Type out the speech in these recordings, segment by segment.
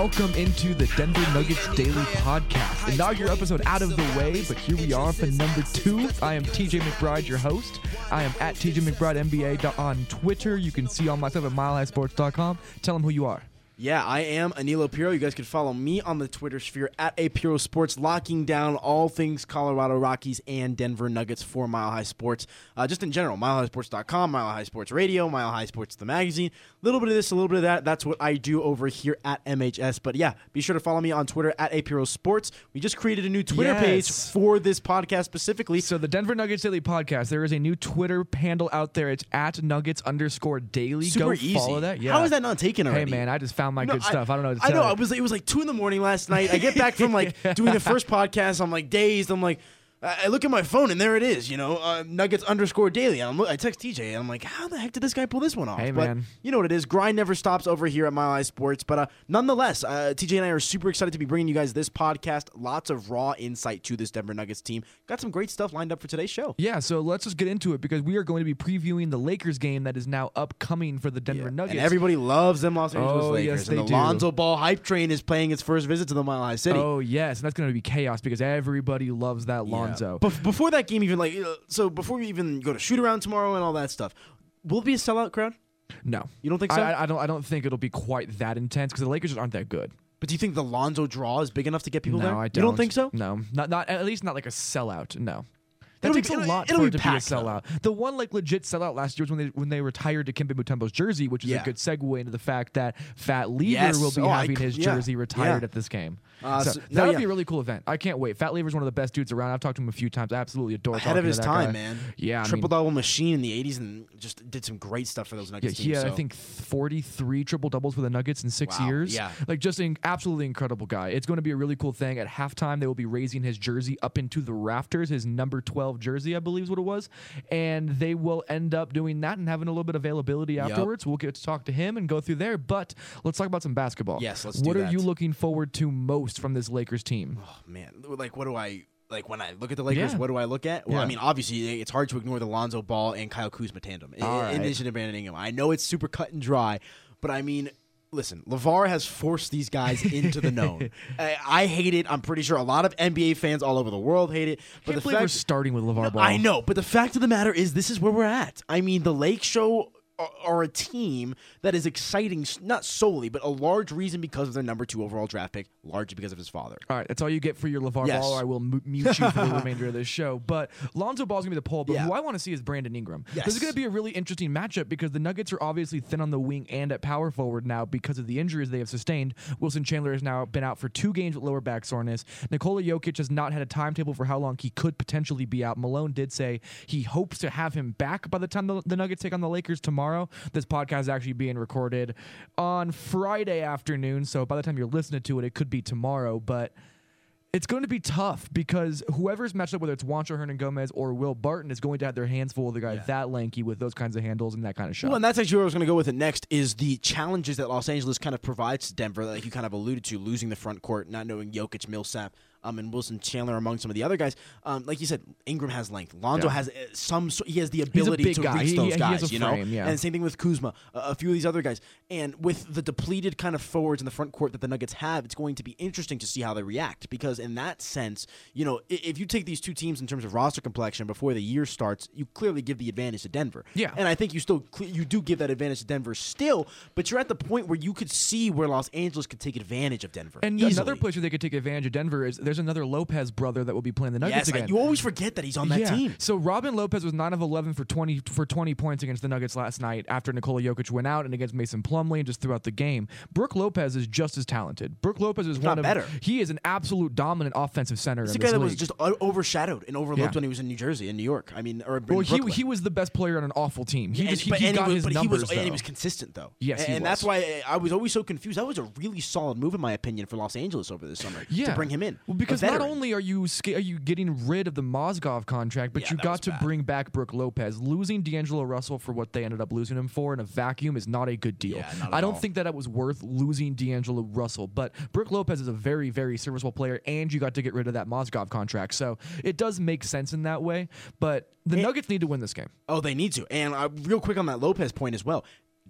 welcome into the Denver Nuggets Daily Podcast. Inaugural episode out of the way, but here we are for number two. I am TJ McBride, your host. I am at TJ McBride NBA on Twitter. You can see all my stuff at milehighsports.com. Tell them who you are. Yeah, I am Aniello Piro. You guys can follow me on the Twitter sphere at A Piro Sports, locking down all things Colorado Rockies and Denver Nuggets for Mile High Sports. Uh, just in general, milehighsports.com, Mile High Sports Radio, Mile High Sports the magazine. A little bit of this, a little bit of that. That's what I do over here at MHS. But yeah, be sure to follow me on Twitter at A Piro Sports. We just created a new Twitter Yes. page for this podcast specifically. So the Denver Nuggets Daily Podcast, there is a new Twitter handle out there. It's at Nuggets underscore daily. Super Go easy. follow that. Yeah. How is that not taken Hey man, I just found my No, good stuff. I, don't know I know. you. It was it was like two in the morning last night. I get back from like doing the first podcast. I'm like dazed. I'm like. I look at my phone and there it is, you know, uh, Nuggets underscore daily. I'm, I text TJ and I'm like, how the heck did this guy pull this one off? Hey, but man. you know what it is. Grind never stops over here at Mile High Sports. But uh, nonetheless, uh, TJ and I are super excited to be bringing you guys this podcast. Lots of raw insight to this Denver Nuggets team. Got some great stuff lined up for today's show. Yeah, so let's just get into it because we are going to be previewing the Lakers game that is now upcoming for the Denver Nuggets. And everybody loves them Los Angeles Oh, Lakers. yes, and the do. Lonzo Ball hype train is paying its first visit to the Mile High City. Oh yes, and that's going to be chaos because everybody loves that Lonzo. Bef- before that game, even like uh, so, before we even go to shoot around tomorrow and all that stuff, will it be a sellout crowd? no, You don't think so? I, I don't. I don't think it'll be quite that intense because the Lakers just aren't that good. But do you think the Lonzo draw is big enough to get people no, there? I don't. You don't think so? No, not not at least not like a sellout. No. That It'll be- takes a it'll- lot it'll it to packed, be a though. sellout. The one like legit sellout last year was when they when they retired Dikembe Mutombo's jersey, which is Yeah. a good segue into the fact that Fat Lever Yes. will be Oh, having c- his yeah. jersey retired Yeah. at this game. Uh, so so- no, that'll yeah. be a really cool event. I can't wait. Fat Lever's one of the best dudes around. I've talked to him a few times. I absolutely adore Ahead of his that time, guy. man. Yeah, I triple mean- double machine in the '80s and just did some great stuff for those Yeah, Nuggets he teams. had, I think, 43 triple doubles for the Nuggets in six Wow, years. yeah. Like, just an absolutely incredible guy. It's going to be a really cool thing. At halftime, they will be raising his jersey up into the rafters, his number 12 jersey, I believe is what it was. And they will end up doing that and having a little bit of availability afterwards. We'll get to talk to him and go through there. But let's talk about some basketball. Yes, let's do What are that. you looking forward to most from this Lakers team? Oh, man, like what do I like when I look at the Lakers? Yeah. What do I look at? Well, I mean, obviously it's hard to ignore the Lonzo Ball and Kyle Kuzma tandem. In, All in right. addition to Brandon Ingram, I know it's super cut and dry, but I mean. Listen, LeVar has forced these guys into the known. I, I hate it. I'm pretty sure a lot of NBA fans all over the world hate it. But the believe we're fact, starting with LeVar Ball. I know, but the fact of the matter is, this is where we're at. I mean, the Lake Show are, are a team that is exciting, not solely, but a large reason because of their number two overall draft pick, largely because of his father. All right, that's all you get for your LeVar Yes. Ball. Or I will mu- mute you for the remainder of this show. But Lonzo Ball's gonna be the poll. But Yeah. who I want to see is Brandon Ingram. Yes. This is gonna be a really interesting matchup because the Nuggets are obviously thin on the wing and at power forward now because of the injuries they have sustained. Wilson Chandler has now been out for two games with lower back soreness. Nikola Jokic has not had a timetable for how long he could potentially be out. Malone did say he hopes to have him back by the time the, the Nuggets take on the Lakers tomorrow. This podcast is actually being recorded on Friday afternoon, so by the time you're listening to it, it could be tomorrow. But it's going to be tough because whoever's matched up, whether it's Juancho Hernangomez or Will Barton, is going to have their hands full of the guy that lanky with those kinds of handles and that kind of shot. Well, and that's actually where I was going to go with it next is the challenges that Los Angeles kind of provides to Denver, like you kind of alluded to, losing the front court, not knowing Jokic, Millsap, um, and Wilson Chandler among some of the other guys. Um, like you said, Ingram has length. Lonzo Yeah. has uh, some. so- He has the ability to guy. reach He- those he guys. a you know, yeah. and same thing with Kuzma, a, a few of these other guys. And with the depleted kind of forwards in the front court that the Nuggets have, it's going to be interesting to see how they react. Because in that sense, you know, if you take these two teams in terms of roster complexion before the year starts, you clearly give the advantage to Denver. Yeah. and I think you still you do give that advantage to Denver still, but you're at the point where you could see where Los Angeles could take advantage of Denver. and easily. another place where they could take advantage of Denver is there's another Lopez brother that will be playing the Nuggets Yes, again. I- you always forget that he's on that yeah. team. So Robin Lopez was nine of eleven for twenty for twenty points against the Nuggets last night after Nikola Jokic went out and against Mason Plumlee and just throughout the game. Brook Lopez is just as talented. Brook Lopez is one of better. he is an absolute dominant offensive center. In a guy this that was just overshadowed and overlooked Yeah. when he was in New Jersey, in New York. I mean, or well, he, he was the best player on an awful team. He, And- just, he, he and got was, his but numbers. he was, and he was consistent though. Yes, and, he and that's why I was always so confused. That was a really solid move, in my opinion, for Los Angeles over this summer yeah. to bring him in. Well, because not only are you sca- are you getting rid of the Mozgov contract, but Yeah, you that got to bad. bring back Brook Lopez. Losing D'Angelo Russell for what they ended up losing him for in a vacuum is not a good deal. Yeah, not at I don't all. think that it was worth losing D'Angelo Russell, but Brook Lopez is a very very serviceable player, and you got to get rid of that Mozgov contract, so it does make sense in that way. But the Nuggets need to win this game. Oh, they need to. And uh, real quick on that Lopez point as well,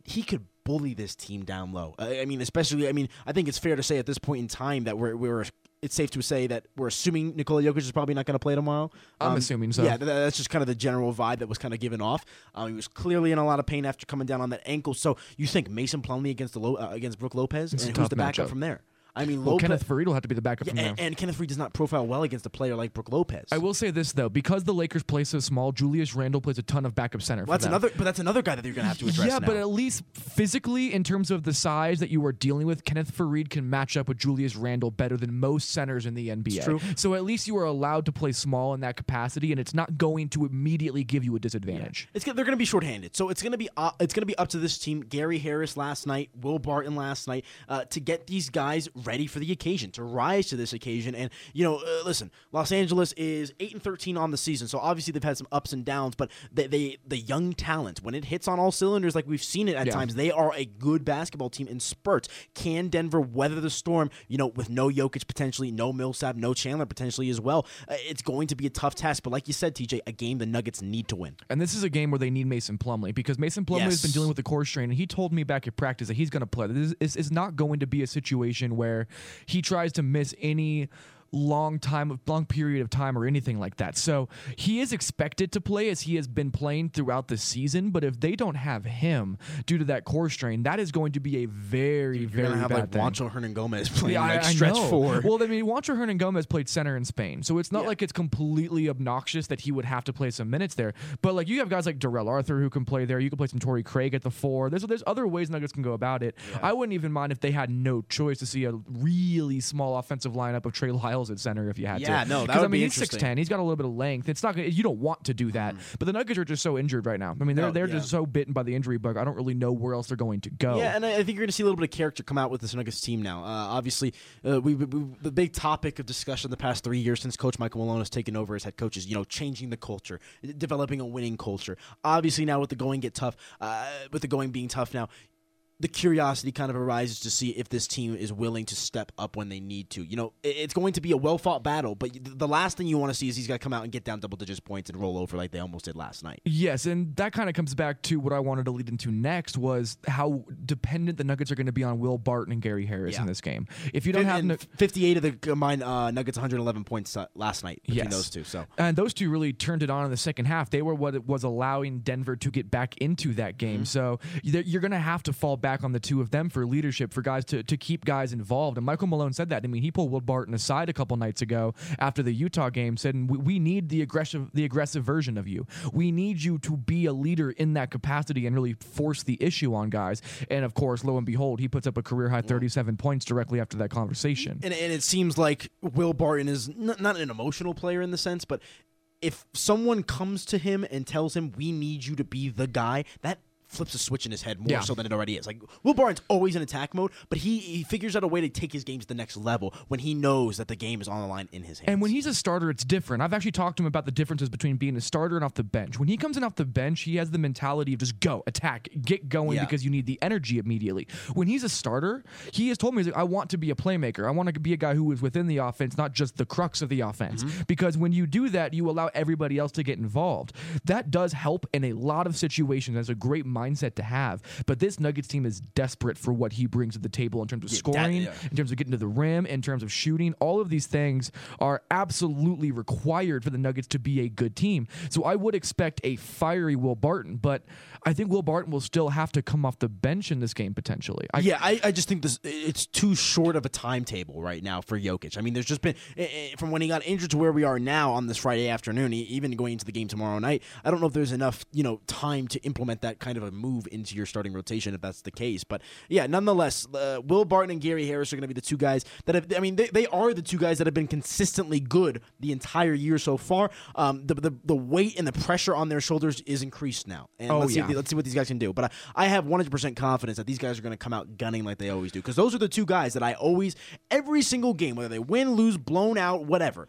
he could bully this team down low. Uh, I mean, especially, I mean, I think it's fair to say at this point in time that we're we're it's safe to say that we're assuming Nikola Jokic is probably not going to play tomorrow. I'm assuming so. Yeah, th- that's just kind of the general vibe that was kind of given off. Um, he was clearly in a lot of pain after coming down on that ankle. So you think Mason Plumlee against the Lo- uh, against Brook Lopez, It's and who's the backup matchup. from there? I mean, Well, Lopez, Kenneth Faried will have to be the backup yeah, from there. and, and Kenneth Faried does not profile well against a player like Brook Lopez. I will say this though, because the Lakers play so small, Julius Randle plays a ton of backup center. Well, for that's them. another, but that's another guy that you're going to have to address. Yeah, now. but at least physically, in terms of the size that you are dealing with, Kenneth Faried can match up with Julius Randle better than most centers in the NBA. true. So at least you are allowed to play small in that capacity, and it's not going to immediately give you a disadvantage. It's they're going to be shorthanded, so it's going to be uh, it's going to be up to this team. Gary Harris last night, Will Barton last night, uh, to get these guys ready for the occasion, to rise to this occasion. And you know, uh, listen, Los Angeles is eight and thirteen on the season, so obviously they've had some ups and downs. But they, they the young talent, when it hits on all cylinders, like we've seen it at Yeah. times, they are a good basketball team in spurts. Can Denver weather the storm? You know, with no Jokic potentially, no Millsap, no Chandler potentially as well. Uh, it's going to be a tough task. But like you said, TJ, a game the Nuggets need to win. And this is a game where they need Mason Plumlee because Mason Plumlee has been dealing with the core strain, and he told me back at practice that he's going to play. This is, is not going to be a situation where he tries to miss any long time long period of time or anything like that. So he is expected to play as he has been playing throughout the season, but if they don't have him due to that core strain, that is going to be a very You're very gonna have bad like thing. Juancho Hernangomez playing Yeah, like I, I stretch know. four. Well, I mean, Juancho Hernangomez played center in Spain, so it's not Yeah. like it's completely obnoxious that he would have to play some minutes there. But like, you have guys like Darrell Arthur who can play there. You can play some Torrey Craig at the four. There's there's other ways Nuggets can go about it. I wouldn't even mind if they had no choice to see a really small offensive lineup of Trey At center if you had Yeah, to. Yeah, no, that 'Cause, I would be mean, he's six ten. He's got a little bit of length. It's not you don't want to do that, but the Nuggets are just so injured right now. I mean, they're they're yeah. just so bitten by the injury bug. I don't really know where else they're going to go. Yeah, and I I think you're going to see a little bit of character come out with this Nuggets team now. Uh, obviously, uh, we, we, we the big topic of discussion the past three years since Coach Michael Malone has taken over as head coach is you know changing the culture, developing a winning culture. Obviously, now with the going get tough, uh, with the going being tough now. The curiosity kind of arises to see if this team is willing to step up when they need to. You know, it's going to be a well fought battle, but the last thing you want to see is he's got to come out and get down double digits points and roll over like they almost did last night. Yes, and that kind of comes back to what I wanted to lead into next was how dependent the Nuggets are going to be on Will Barton and Gary Harris Yeah. in this game. If you don't have And no, 58 of the combined uh, Nuggets 111 points uh, last night between Yes. those two. So and those two really turned it on in the second half. They were what was allowing Denver to get back into that game. Mm-hmm. So you're you're going to have to fall back on the two of them for leadership, for guys to, to keep guys involved. And Michael Malone said that. I mean, he pulled Will Barton aside a couple nights ago after the Utah game, said, "We, we need the aggressive the aggressive version of you. We need you to be a leader in that capacity and really force the issue on guys." And of course, lo and behold, he puts up a career high 37 points directly after that conversation. and, and it seems like Will Barton is n- not an emotional player in the sense, but if someone comes to him and tells him, "We need you to be the guy," that flips a switch in his head more Yeah. so than it already is. Like Will Barton's always in attack mode, but he, he figures out a way to take his game to the next level when he knows that the game is on the line in his hands. And when he's a starter, it's different. I've actually talked to him about the differences between being a starter and off the bench. When he comes in off the bench, he has the mentality of just go, attack, get going Yeah. because you need the energy immediately. When he's a starter, he has told me, like, I want to be a playmaker. I want to be a guy who is within the offense, not just the crux of the offense. Mm-hmm. Because when you do that, you allow everybody else to get involved. That does help in a lot of situations. That's a great mindset to have. But this Nuggets team is desperate for what he brings to the table in terms of that- scoring, yeah. in terms of getting to the rim, in terms of shooting. All of these things are absolutely required for the Nuggets to be a good team. So I would expect a fiery Will Barton, but I think Will Barton will still have to come off the bench in this game potentially. I, yeah, I, I just think this it's too short of a timetable right now for Jokic. I mean, there's just been from when he got injured to where we are now on this Friday afternoon, even going into the game tomorrow night. I don't know if there's enough you know time to implement that kind of a move into your starting rotation if that's the case. But yeah, nonetheless, uh, Will Barton and Gary Harris are going to be the two guys that have. I mean, they, they are the two guys that have been consistently good the entire year so far. Um, the, the the weight and the pressure on their shoulders is increased now, and Oh, let's see yeah. if let's see what these guys can do. But I, I have 100% confidence that these guys are going to come out gunning like they always do. Because those are the two guys that I always, every single game, whether they win, lose, blown out, whatever,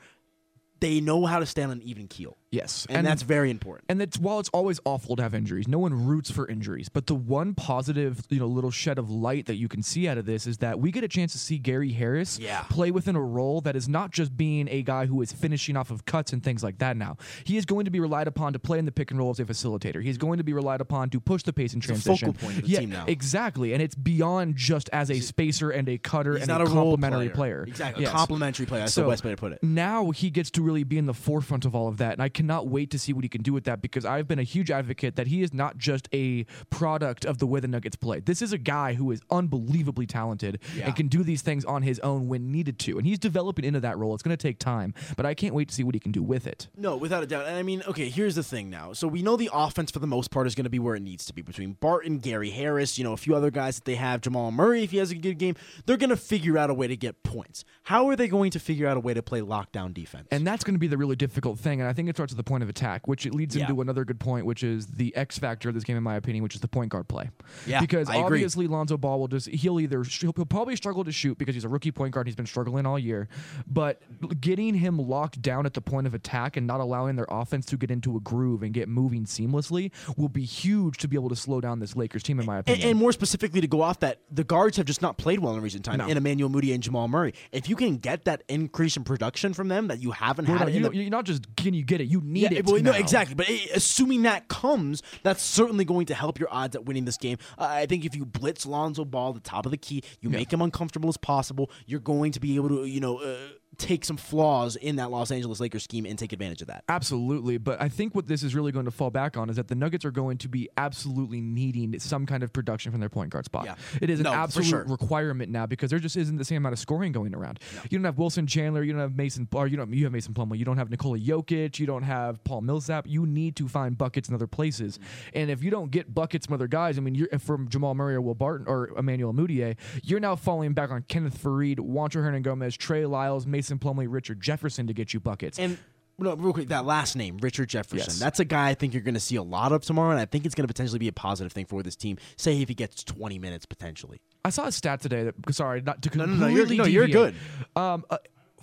they know how to stand on an even keel, Yes, and, that's very important. And it's while it's always awful to have injuries, no one roots for injuries. But the one positive, you know, little shed of light that you can see out of this is that we get a chance to see Gary Harris Yeah. play within a role that is not just being a guy who is finishing off of cuts and things like that. Now he is going to be relied upon to play in the pick and roll as a facilitator. He's going to be relied upon to push the pace and transition. focal point of the yeah, team now. exactly, and it's beyond just as a spacer and a cutter He's and not a a role complementary player. player. Exactly, Yes. a complimentary player. That's So, the best way to put it. Now he gets to really be in the forefront of all of that, and I cannot wait to see what he can do with that because I've been a huge advocate that he is not just a product of the way the Nuggets play. This is a guy who is unbelievably talented Yeah. and can do these things on his own when needed to, and he's developing into that role. It's going to take time, but I can't wait to see what he can do with it. No, without a doubt. And I mean, okay, here's the thing now. So we know the offense for the most part is going to be where it needs to be between Barton, Gary Harris, you know, a few other guys that they have, Jamal Murray, if he has a good game. They're going to figure out a way to get points. How are they going to figure out a way to play lockdown defense? And that's going to be the really difficult thing. And I think it starts at the point of attack, which it leads Yeah. into another good point, which is the X factor of this game, in my opinion, which is the point guard play. Yeah, because I agree. obviously Lonzo Ball will just he'll either he'll, he'll probably struggle to shoot because he's a rookie point guard. and He's been struggling all year, but getting him locked down at the point of attack and not allowing their offense to get into a groove and get moving seamlessly will be huge to be able to slow down this Lakers team, in my And, opinion. and more specifically, to go off that, the guards have just not played well in recent time. No. In Emmanuel Mudiay and Jamal Murray, if you can get that increase in production from them that you haven't Well, had, no, you, the, you're not just can you get it, you need Yeah, it. well, no, exactly. But eh, assuming that comes, that's certainly going to help your odds at winning this game. Uh, I think if you blitz Lonzo Ball at the top of the key, you make him uncomfortable as possible. You're going to be able to, you know, uh, take some flaws in that Los Angeles Lakers scheme and take advantage of that. Absolutely, but I think what this is really going to fall back on is that the Nuggets are going to be absolutely needing some kind of production from their point guard spot. Yeah. It is an No, absolute sure. requirement now because there just isn't the same amount of scoring going around. You don't have Wilson Chandler, you don't have Mason, or you don't you have Mason Plumlee, you don't have Nikola Jokic, you don't have Paul Millsap. You need to find buckets in other places, mm-hmm. and if you don't get buckets from other guys, I mean, you're from Jamal Murray or Will Barton or Emmanuel Mudiay, you're now falling back on Kenneth Faried, Juancho Hernangomez, Trey Lyles, Mason Plumlee, Richard Jefferson to get you buckets. And no, real quick, that last name, Richard Jefferson. Yes. That's a guy I think you're going to see a lot of tomorrow, and I think it's going to potentially be a positive thing for this team. Say if he gets 20 minutes potentially. I saw a stat today that sorry, not to no, completely no, you're- no, you're deviate. Um, uh,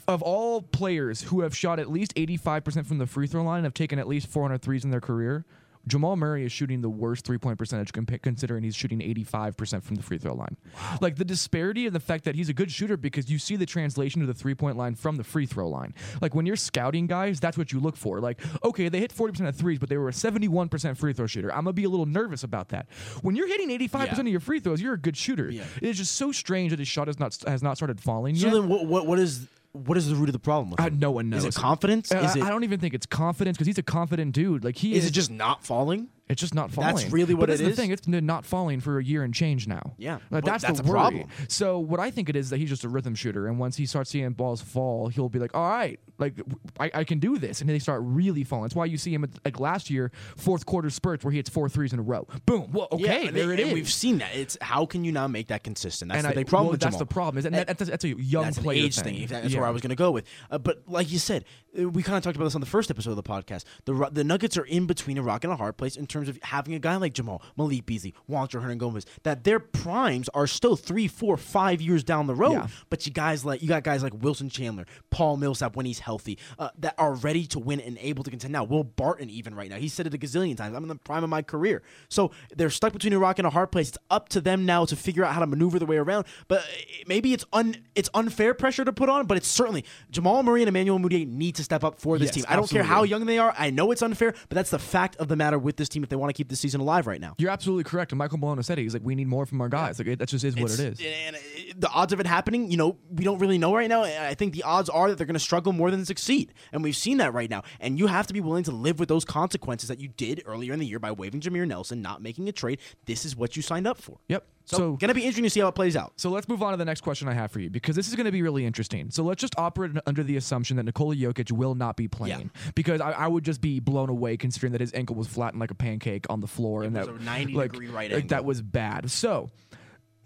of all players who have shot at least 85% from the free throw line and have taken at least 400 threes in their career, Jamal Murray is shooting the worst three point percentage considering he's shooting 85% from the free throw line. Like the disparity and the fact that he's a good shooter because you see the translation to the three point line from the free throw line. Like when you're scouting guys, that's what you look for. Like, okay, they hit 40% of threes, but they were a 71% free throw shooter. I'm going to be a little nervous about that. When you're hitting 85% Yeah. of your free throws, you're a good shooter. Yeah. It is just so strange that his shot has not has not started falling So yet. then, what, what, what is what is the root of the problem with Uh, no one knows. Is it confidence? Uh, Is it I don't even think it's confidence because he's a confident dude. Like he is is. it just not falling? It's just not falling. That's really what that's it the thing. It's not falling for a year and change now. Yeah, Like, but that's, that's the worry. problem. So what I think it is that he's just a rhythm shooter, and once he starts seeing balls fall, he'll be like, "All right, like I, I can do this," and they start really falling. That's why you see him at, like last year, fourth quarter spurts where he hits four threes in a row. Boom. Well, okay, yeah, there it- is. We've seen that. It's how can you now make that consistent? That's and the I, problem well, that's Jamal. the problem. Is and that, that's, that's a young that's player age thing. thing. That's Yeah. where I was going to go with. Uh, but like you said, uh, we kind of talked about this on the first episode of the podcast. The the Nuggets are in between a rock and a hard place in terms of having a guy like Jamal, Malik Beasley, Juancho Hernangomez, that their primes are still three, four, five years down the road. Yeah. But you guys like you got guys like Wilson Chandler, Paul Millsap when he's healthy, uh, that are ready to win and able to contend now. Will Barton even right now. He said it a gazillion times. I'm in the prime of my career. So they're stuck between a rock and a hard place. It's up to them now to figure out how to maneuver their way around. But maybe it's un it's unfair pressure to put on, but it's certainly Jamal Murray and Emmanuel Mudiay need to step up for this Yes, team. I don't care how young they are. I know it's unfair, but that's the fact of the matter with this team if they want to keep the season alive right now. You're absolutely correct. And Michael Malone said it. He's like, we need more from our guys. Like it, that just is what it It's- And uh, the odds of it happening, you know, we don't really know right now. I think the odds are that they're going to struggle more than succeed. And we've seen that right now. And you have to be willing to live with those consequences that you did earlier in the year by waiving Jameer Nelson, not making a trade. This is what you signed up for. Yep. So, So going to be interesting to see how it plays out. So let's move on to the next question I have for you because this is going to be really interesting. So let's just operate under the assumption that Nikola Jokic will not be playing because I, I would just be blown away considering that his ankle was flattened like a pancake on the floor and was that a 90 like, degree right like, that was bad. So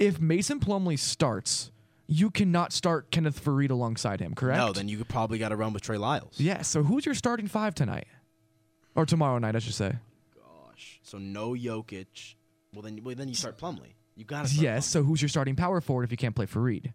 if Mason Plumlee starts, you cannot start Kenneth Faried alongside him, correct? No, then you could probably got to run with Trey Lyles. yeah. So who's your starting five tonight or tomorrow night? I should say. Gosh. So no Jokic. Well, then, well, then you start Plumlee. You got to. Yes. So who's your starting power forward if you can't play Faried? well,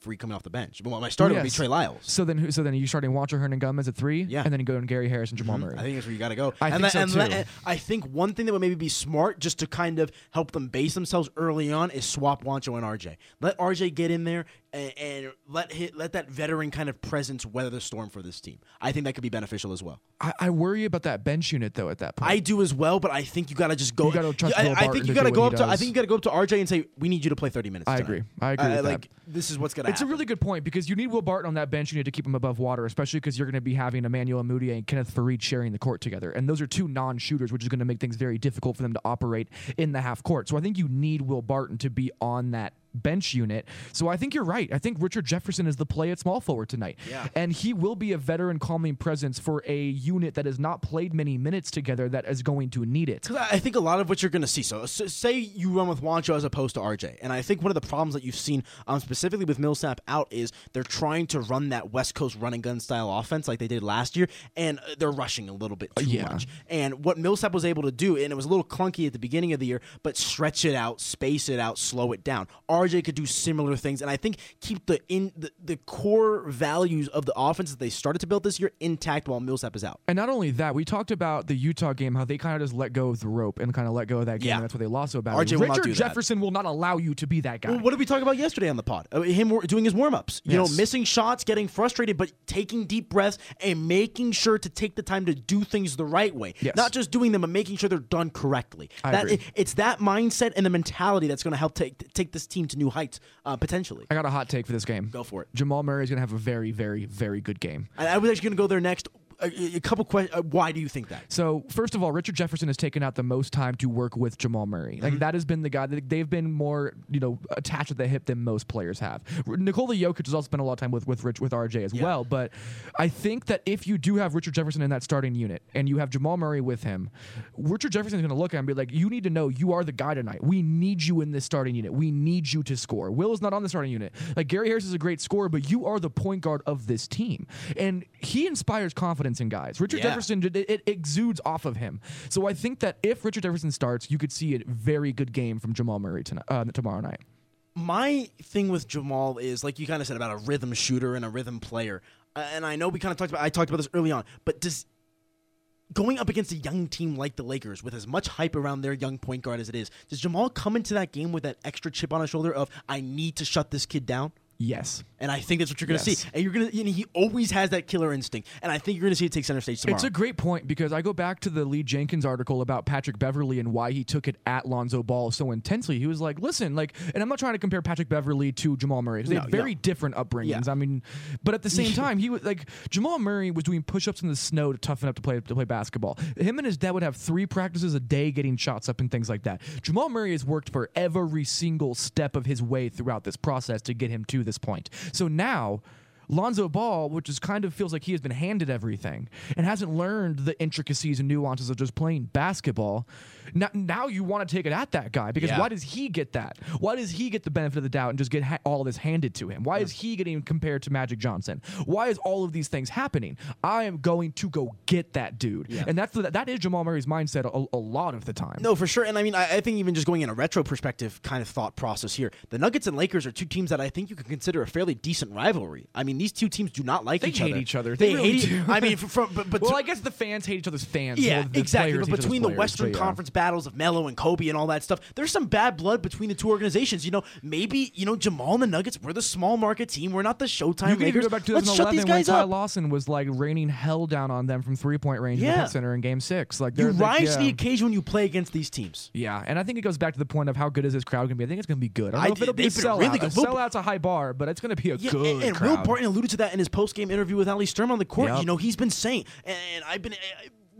free coming off the bench. But my starter would be Trey Lyles. So then, who? So then, are you starting Juancho Hernangomez at three? Yeah. and then you go to Gary Harris and Jamal Murray. I think that's where you got to go. I and think so, and too. and I think one thing that would maybe be smart, just to kind of help them base themselves early on, is swap Juancho and RJ. Let RJ get in there and, and let hit, let that veteran kind of presence weather the storm for this team. I think that could be beneficial as well. I, I worry about that bench unit though. At that point, I do as well, but I think you got to just go. You gotta trust I, I think you got to go up to. I think you got to go up to RJ and say, "We need you to play 30 minutes." I tonight." agree. I agree Uh, like that. this is what's gonna. It's a really good point because you need Will Barton on that bench. You need to keep him above water, especially because you're going to be having Emmanuel Mudiay and Kenneth Faried sharing the court together, and those are two non-shooters, which is going to make things very difficult for them to operate in the half court. So I think you need Will Barton to be on that bench unit. So I think you're right. I think Richard Jefferson is the play at small forward tonight, Yeah. and he will be a veteran calming presence for a unit that has not played many minutes together that is going to need it. I think a lot of what you're going to see. So, s say you run with Juancho as opposed to RJ, and I think one of the problems that you've seen, um, specifically with Millsap out, is they're trying to run that West Coast run and gun style offense like they did last year, and uh, they're rushing a little bit too yeah. much. And what Millsap was able to do, and it was a little clunky at the beginning of the year, but stretch it out, space it out, slow it down. RJ could do similar things, and I think keep the in the, the core values of the offense that they started to build this year intact while Millsap is out. And not only that, we talked about the Utah game, how they kind of just let go of the rope and kind of let go of that game. Yeah. And that's why they lost so badly. RJ will Richard that. Jefferson will not allow you to be that guy. Well, what did we talk about yesterday on the pod? Uh, him doing his warm ups. You Yes. know, missing shots, getting frustrated, but taking deep breaths and making sure to take the time to do things the right way. Yes. Not just doing them, but making sure they're done correctly. I that, agree. it- it's that mindset and the mentality that's going to help take take this team to new heights uh, potentially. I got a hot take for this game. Go for it. Jamal Murray is going to have a very, very, very good game. And I was actually going to go there next. A, a couple questions. Uh, why do you think that? So first of all, Richard Jefferson has taken out the most time to work with Jamal Murray. Mm-hmm. Like that has been the guy that they've been more, you know, attached at the hip than most players have. Nikola Jokic has also spent a lot of time with with Rich with RJ as well. But I think that if you do have Richard Jefferson in that starting unit and you have Jamal Murray with him, Richard Jefferson is going to look at him and be like, "You need to know you are the guy tonight. We need you in this starting unit. We need you to score." Will is not on the starting unit. Like Gary Harris is a great scorer, but you are the point guard of this team, and he inspires confidence in guys. Richard Yeah. Jefferson it, it exudes off of him. So I think that if Richard Jefferson starts, you could see a very good game from Jamal Murray tonight, uh, tomorrow night. my thing with Jamal is like you kind of said about a rhythm shooter and a rhythm player, uh, and I know we kind of talked about I talked about this early on, but does going up against a young team like the Lakers with as much hype around their young point guard as it is, does Jamal come into that game with that extra chip on his shoulder of I need to shut this kid down? Yes. And I think that's what you're going to Yes. see. And you're going to, you know, he always has that killer instinct. And I think you're going to see it take center stage tomorrow. It's a great point because I go back to the Lee Jenkins article about Patrick Beverley and why he took it at Lonzo Ball so intensely. He was like, listen, like, and I'm not trying to compare Patrick Beverley to Jamal Murray. They No, have very no. different upbringings. Yeah. I mean, but at the same time, he was like, Jamal Murray was doing push ups in the snow to toughen up to play, to play basketball. Him and his dad would have three practices a day getting shots up and things like that. Jamal Murray has worked for every single step of his way throughout this process to get him to this point. So now, Lonzo Ball, which is kind of feels like he has been handed everything and hasn't learned the intricacies and nuances of just playing basketball. Now, now you want to take it at that guy because Yeah. why does he get that? Why does he get the benefit of the doubt and just get ha- all this handed to him? Why is he getting compared to Magic Johnson? Why is all of these things happening? I am going to go get that dude, and that's the, that is Jamal Murray's mindset a, a lot of the time. No, for sure. And I mean, I, I think even just going in a retro perspective kind of thought process here, the Nuggets and Lakers are two teams that I think you can consider a fairly decent rivalry. I mean, these two teams do not like each other. They each hate other. each other. They, They really hate. do. I mean, from but, but well, to- I guess the fans hate each other's fans. Yeah, the exactly. But between the players, Western but yeah. Conference battles of Melo and Kobe and all that stuff, there's some bad blood between the two organizations. You know, maybe you know Jamal and the Nuggets. We're the small market team. We're not the Showtime You can even go back to Let's shut 2011 these when guys Ty up. Lawson was like raining hell down on them from three point range in the Center in Game Six. Like You rise to the occasion when you play against these teams. Yeah, and I think it goes back to the point of how good is this crowd going to be. I think it's going to be good. I don't I know if it'll be a sellout. really good. A sellout's a high bar, but it's going to be a Yeah, good and, and Will crowd. Barton alluded to that in his post game interview with Ali Sturm on the court. Yep. You know, he's been saying, and I've been.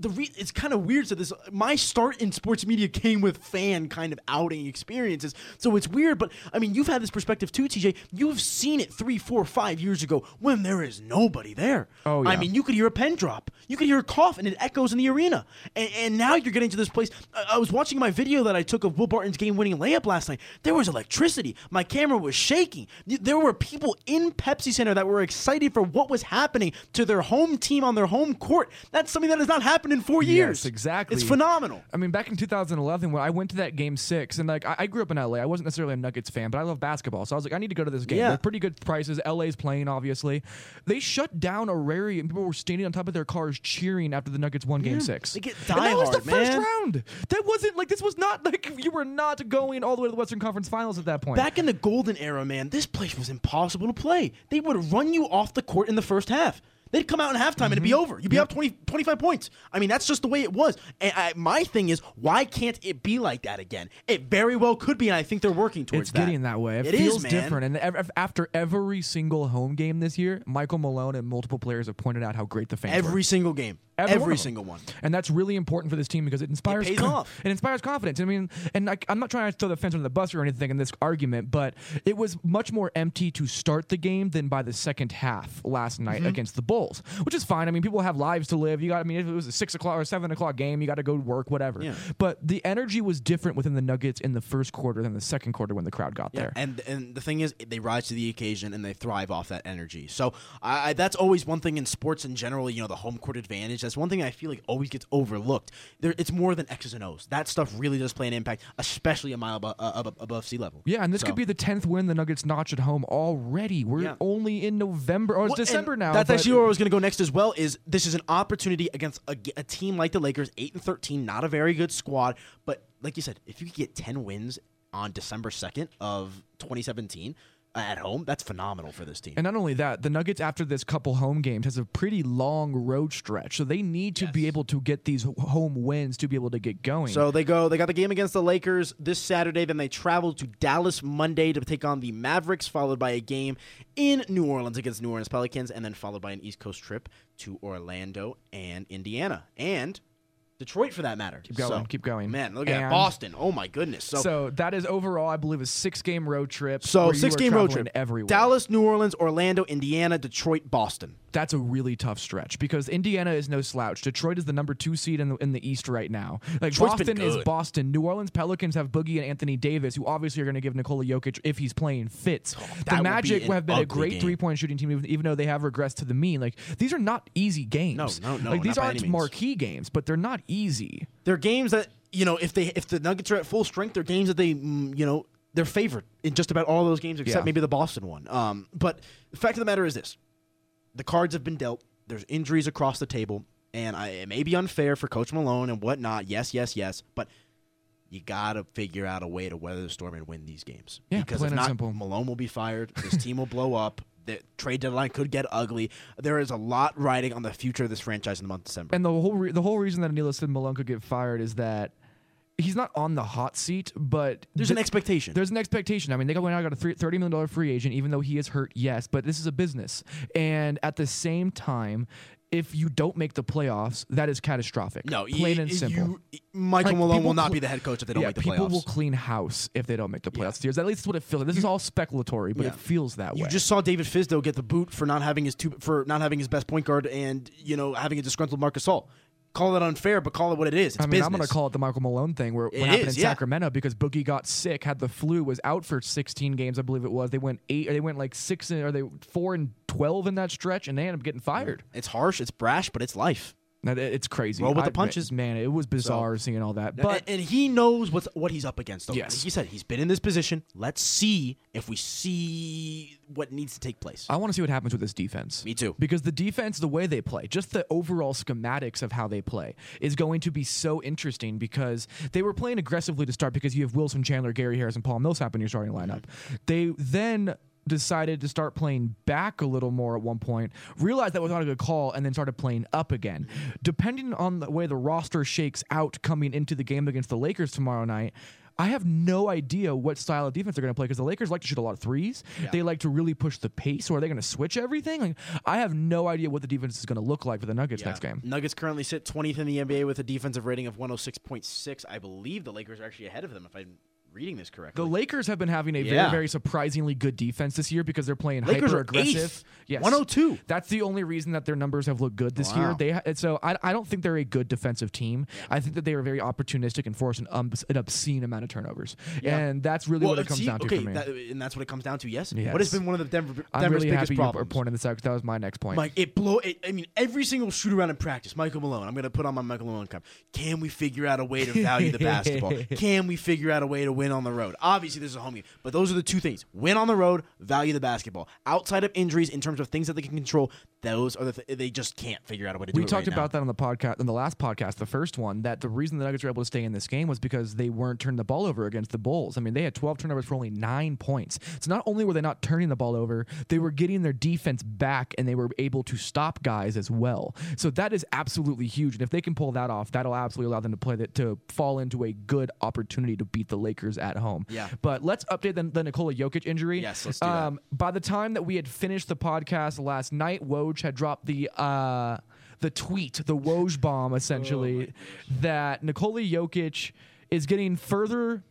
The re- it's kind of weird. So this my start in sports media came with fan kind of outing experiences. So it's weird, but I mean, you've had this perspective too, TJ. You've seen it three, four, five years ago when there is nobody there. Oh, yeah. I mean, you could hear a pen drop, you could hear a cough, and it echoes in the arena. And, and now you're getting to this place. I, I was watching my video that I took of Will Barton's game-winning layup last night. There was electricity. My camera was shaking. There were people in Pepsi Center that were excited for what was happening to their home team on their home court. That's something that has not happened happened in four years. Yes, exactly. It's phenomenal. I mean, back in 2011, when I went to that game six, and like I, I grew up in LA, I wasn't necessarily a Nuggets fan, but I love basketball, so I was like, I need to go to this game. Yeah. They're pretty good prices. LA's playing, obviously. They shut down a rary, and people were standing on top of their cars cheering after the Nuggets won Game Six. They get and that was the diehard, first round. That wasn't like this was not like you were not going all the way to the Western Conference Finals at that point. Back in the golden era, man, this place was impossible to play. They would run you off the court in the first half. They'd come out in halftime and it'd be mm-hmm. over. You'd be up 20, 25 points. I mean, that's just the way it was. And I, my thing is, why can't it be like that again? It very well could be, and I think they're working towards it. it's that. getting that way. It, It is, feels man. different. And ev- after every single home game this year, Michael Malone and multiple players have pointed out how great the fans were. Every single game. Every Every, one single one. And that's really important for this team because it inspires pays off. It inspires confidence. I mean, and I, I'm not trying to throw the fence under the bus or anything in this argument, but it was much more empty to start the game than by the second half last night Mm-hmm. against the Bulls, which is fine. I mean, people have lives to live. You got. I mean, if it was a six o'clock or seven o'clock game, you got to go to work, whatever. Yeah. But the energy was different within the Nuggets in the first quarter than the second quarter when the crowd got there. And and the thing is, they rise to the occasion and they thrive off that energy. So I, I, that's always one thing in sports in general. You know, the home court advantage. That's one thing I feel like always gets overlooked. There, it's more than X's and O's. That stuff really does play an impact, especially a mile above, uh, above, above sea level. Yeah, and this So- could be the tenth win the Nuggets notch at home already. We're Yeah. only in November or it's Well, December now. That's actually where I was going to go next as well. Is this is an opportunity against a team like the Lakers, eight and thirteen, not a very good squad, but like you said, if you could get ten wins on December second of 2017 uh, at home, that's phenomenal for this team. And not only that, the Nuggets after this couple home games has a pretty long road stretch, so they need to be able to get these home wins to be able to get going. So they go. They got the game against the Lakers this Saturday. Then they travel to Dallas Monday to take on the Mavericks, followed by a game in New Orleans against New Orleans Pelicans, and then followed by an East Coast trip to Orlando and Indiana and Detroit, for that matter. Keep going, keep going. Man, look at Boston. Oh my goodness. So. So, that is overall, I believe, a six-game road trip. So six game road trip. everywhere. Dallas, New Orleans, Orlando, Indiana, Detroit, Boston. That's a really tough stretch because Indiana is no slouch. Detroit is the number two seed in the, in the East right now. Like Detroit's Boston is. Boston. New Orleans Pelicans have Boogie and Anthony Davis, who obviously are going to give Nikola Jokic if he's playing fits. Oh, the be Magic have been a great game. three point shooting team, even, even though they have regressed to the mean. Like these are not easy games. No, no, no, Like these aren't marquee games, but they're not easy. They're games that you know if they if the Nuggets are at full strength, they're games that they mm, you know they're favored in just about all those games except Yeah. maybe the Boston one. Um, but the fact of the matter is this: the cards have been dealt. There's injuries across the table, and I, it may be unfair for Coach Malone and whatnot. Yes, yes, yes, but. You gotta figure out a way to weather the storm and win these games. Yeah, because if and not, simple. Malone will be fired. This team will blow up. The trade deadline could get ugly. There is a lot riding on the future of this franchise in the month of December. And the whole re- the whole reason that Aniello said Malone could get fired is that he's not on the hot seat, but There's th- an expectation. There's an expectation. I mean, they got, went out and got a three- $30 million free agent, even though he is hurt, yes, but this is a business. And at the same time, if you don't make the playoffs, that is catastrophic. No, plain y- and simple. You, Michael Like, Malone will not cl- be the head coach if they don't yeah, make the people playoffs. People will clean house if they don't make the playoffs. year. At least that's what it feels like. This is all speculatory, but Yeah. it feels that you way. You just saw David Fizdale get the boot for not having his two, for not having his best point guard and you know having a disgruntled Marcus Gasol. Call it unfair, but call it what it is. It's I mean, business. I'm going to call it the Michael Malone thing, where It what happened is, in yeah. Sacramento because Boogie got sick, had the flu, was out for 16 games, I believe it was. They went eight, or they went like six, or they four and 12 in that stretch, and they ended up getting fired. It's harsh, it's brash, but it's life. It's crazy. Roll with I- the punches. man. It was bizarre seeing all that. But and, and he knows what's, what he's up against. Though. Yes. Like you said he's been in this position. Let's see if we see what needs to take place. I want to see what happens with this defense. Me too. Because the defense, the way they play, just the overall schematics of how they play, is going to be so interesting because they were playing aggressively to start because you have Wilson, Chandler, Gary Harris, and Paul Millsap in your starting lineup. They then decided to start playing back a little more at one point, realized that was not a good call, and then started playing up again. Depending on the way the roster shakes out coming into the game against the Lakers tomorrow night, I have no idea what style of defense they're going to play because the Lakers like to shoot a lot of threes. They like to really push the pace. Or are they going to switch everything? Like, I have no idea what the defense is going to look like for the Nuggets next game. Nuggets currently sit 20th in the NBA with a defensive rating of 106.6. I believe the Lakers are actually ahead of them if I'm reading this correctly. The Lakers have been having a very, Yeah. very surprisingly good defense this year because they're playing hyper aggressive. Yes, 102. That's the only reason that their numbers have looked good this Wow. year. They so I, I don't think they're a good defensive team. I think that they are very opportunistic and force an, um, an obscene amount of turnovers, Yeah. and that's really what it comes see, down to okay, for me. that, and that's what it comes down to. Yes. Yes. What has been one of the Denver I'm Denver's really biggest happy you problems? pointing this out because that was my next point. Like it blow. It, I mean, every single shoot around in practice, Michael Malone. I'm gonna put on my Michael Malone cap. Can we figure out a way to value the basketball? Can we figure out a way to win on the road? Obviously, this is a home game, but those are the two things: win on the road, value the basketball. Outside of injuries, in terms of things that they can control, those are the th- they just can't figure out a way to do we talked right about now. that on the podcast, in the last podcast, the first one, that the reason the Nuggets were able to stay in this game was because they weren't turning the ball over against the Bulls. I mean, they had 12 turnovers for only nine points. So not only were they not turning the ball over, they were getting their defense back and they were able to stop guys as well. So that is absolutely huge. And if they can pull that off, that'll absolutely allow them to play that to fall into a good opportunity to beat the Lakers at home. Yeah. But let's update the, the Nikola Jokic injury. Yes, let's do that. Um, by the time that we had finished the podcast last night, Woj had dropped the uh, the tweet, the Woj bomb, essentially, that Nikola Jokic is getting further.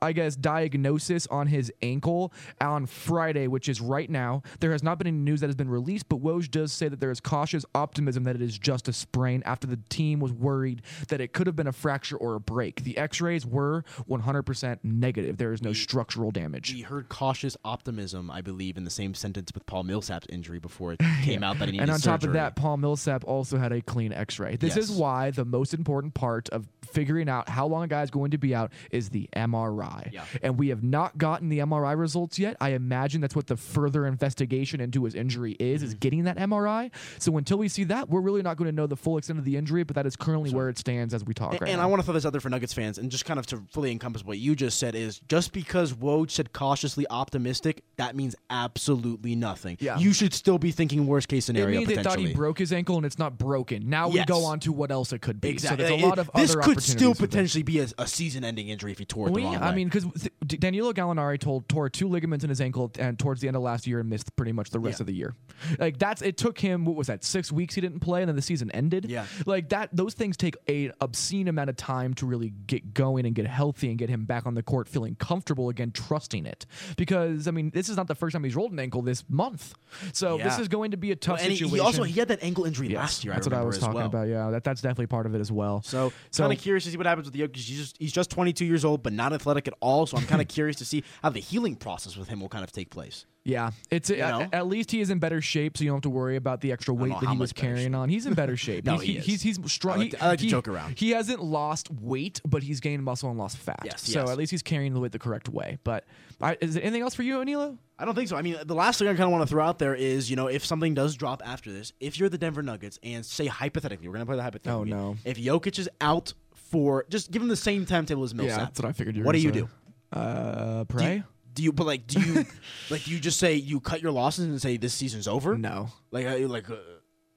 I guess diagnosis on his ankle on Friday, which is right now. There has not been any news that has been released, but Woj does say that there is cautious optimism that it is just a sprain after the team was worried that it could have been a fracture or a break. The X-rays were 100% negative. There is no structural damage. We heard cautious optimism, I believe, in the same sentence with Paul Millsap's injury before it came out that he needed And on top of that, Paul Millsap also had a clean X-ray. This is why the most important part of figuring out how long a guy is going to be out is the MRI. Yeah. And we have not gotten the MRI results yet. I imagine that's what the further investigation into his injury is, Mm-hmm. is getting that MRI. So until we see that, we're really not going to know the full extent of the injury, but that is currently where it stands as we talk And, right and. I want to throw this out there for Nuggets fans, and just kind of to fully encompass what you just said is just because Woj said cautiously optimistic, that means absolutely nothing. Yeah. You should still be thinking worst case it scenario. means they thought he broke his ankle and it's not broken. Now we go on to what else it could be. Exactly. So there's a lot of this other could still opportunities with it. potentially be a, a season-ending injury if he tore it Well, the wrong yeah, I mean, because Danilo Gallinari told tore two ligaments in his ankle and towards the end of last year and missed pretty much the rest Yeah. of the year. Like that's it took him what was that six weeks he didn't play and then the season ended. Yeah. like that those things take a obscene amount of time to really get going and get healthy and get him back on the court feeling comfortable again, trusting it. Because I mean, this is not the first time he's rolled an ankle this month, so this is going to be a tough Well, and he, situation. he also he had that ankle injury Yes, last year. That's I what I was talking well. about. Yeah, that, that's definitely part of it as well. So, So- kind of curious to see what happens with Jokic. He's just he's just 22 years old, but not athletic at all. So I'm kind of curious to see how the healing process with him will kind of take place. Yeah, it's know? at, at least he is in better shape, so you don't have to worry about the extra weight that he was carrying on. He's in better shape. No, he's, he is. he's he's strong. I like to- I like to he- joke around. He hasn't lost weight, but he's gained muscle and lost fat. Yes, so yes. at least he's carrying the weight the correct way. But I, is there anything else for you, Aniello? I don't think so. I mean, the last thing I kind of want to throw out there is, you know, if something does drop after this, if you're the Denver Nuggets, and say hypothetically, we're going to play the hypothetical. Oh, no. If Jokic is out for just give him the same timetable as Millsap. Yeah, that's what I figured. You were What do you say. do? Uh, Do pray. you, do you? But like, do you like? Do you just say you cut your losses and say this season's over? no. Like, like. Uh,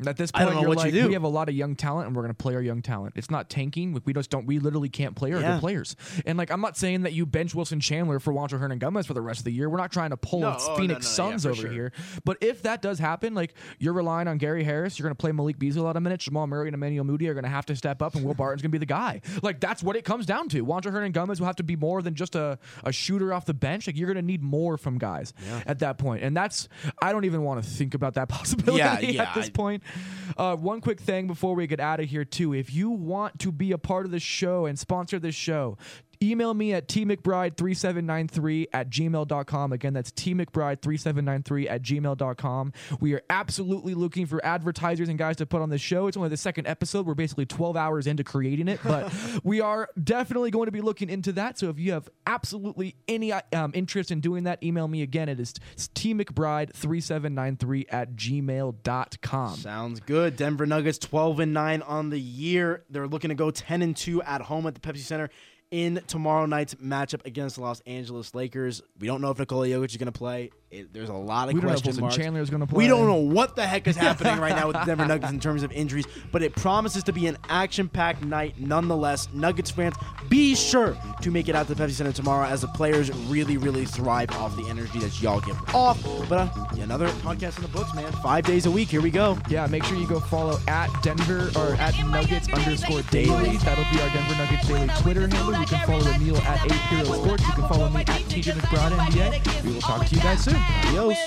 At this I point, don't know you're what you like, do. we have a lot of young talent, and we're going to play our young talent. It's not tanking. We- We just don't. We literally can't play our Yeah. good players. And like, I'm not saying that you bench Wilson Chandler for Juancho Hernangomez for the rest of the year. We're not trying to pull No, oh, no, Phoenix no, yeah, Suns for over sure. here. But if that does happen, like you're relying on Gary Harris, you're going to play Malik Beasley a lot of minutes. Jamal Murray and Emmanuel Mudiay are going to have to step up, and Will Barton's going to be the guy. Like that's what it comes down to. Juancho Hernangomez will have to be more than just a, a shooter off the bench. Like you're going to need more from guys at that point. And that's I don't even want to think about that possibility Yeah, yeah, at this I- point. Uh, one quick thing before we get out of here, too. If you want to be a part of the show and sponsor this show, email me at tmcbride3793 at gmail.com. Again, that's tmcbride3793 at gmail.com. We are absolutely looking for advertisers and guys to put on the show. It's only the second episode. We're basically 12 hours into creating it, but we are definitely going to be looking into that. So if you have absolutely any um, interest in doing that, email me again. It is tmcbride3793 at gmail.com. Sounds good. Denver Nuggets 12 and 9 on the year. They're looking to go 10 and 2 at home at the Pepsi Center in tomorrow night's matchup against the Los Angeles Lakers. We don't know if Nikola Jokic is going to play. It, there's a lot of We don't know if question marks. Chandler is going to play. We don't know what the heck is happening right now with the Denver Nuggets in terms of injuries, but it promises to be an action-packed night nonetheless. Nuggets fans, be sure to make it out to the Pepsi Center tomorrow as the players really, really thrive off the energy that y'all give off. But uh, yeah, another podcast in the books, man. Five days a week. Here we go. Yeah, make sure you go follow at Denver or at Nuggets underscore daily. That'll be our Denver Nuggets daily Twitter handle. You can follow Emil at A Sports. You can follow me at TJ McBride NBA. We will talk to you guys soon. Adios.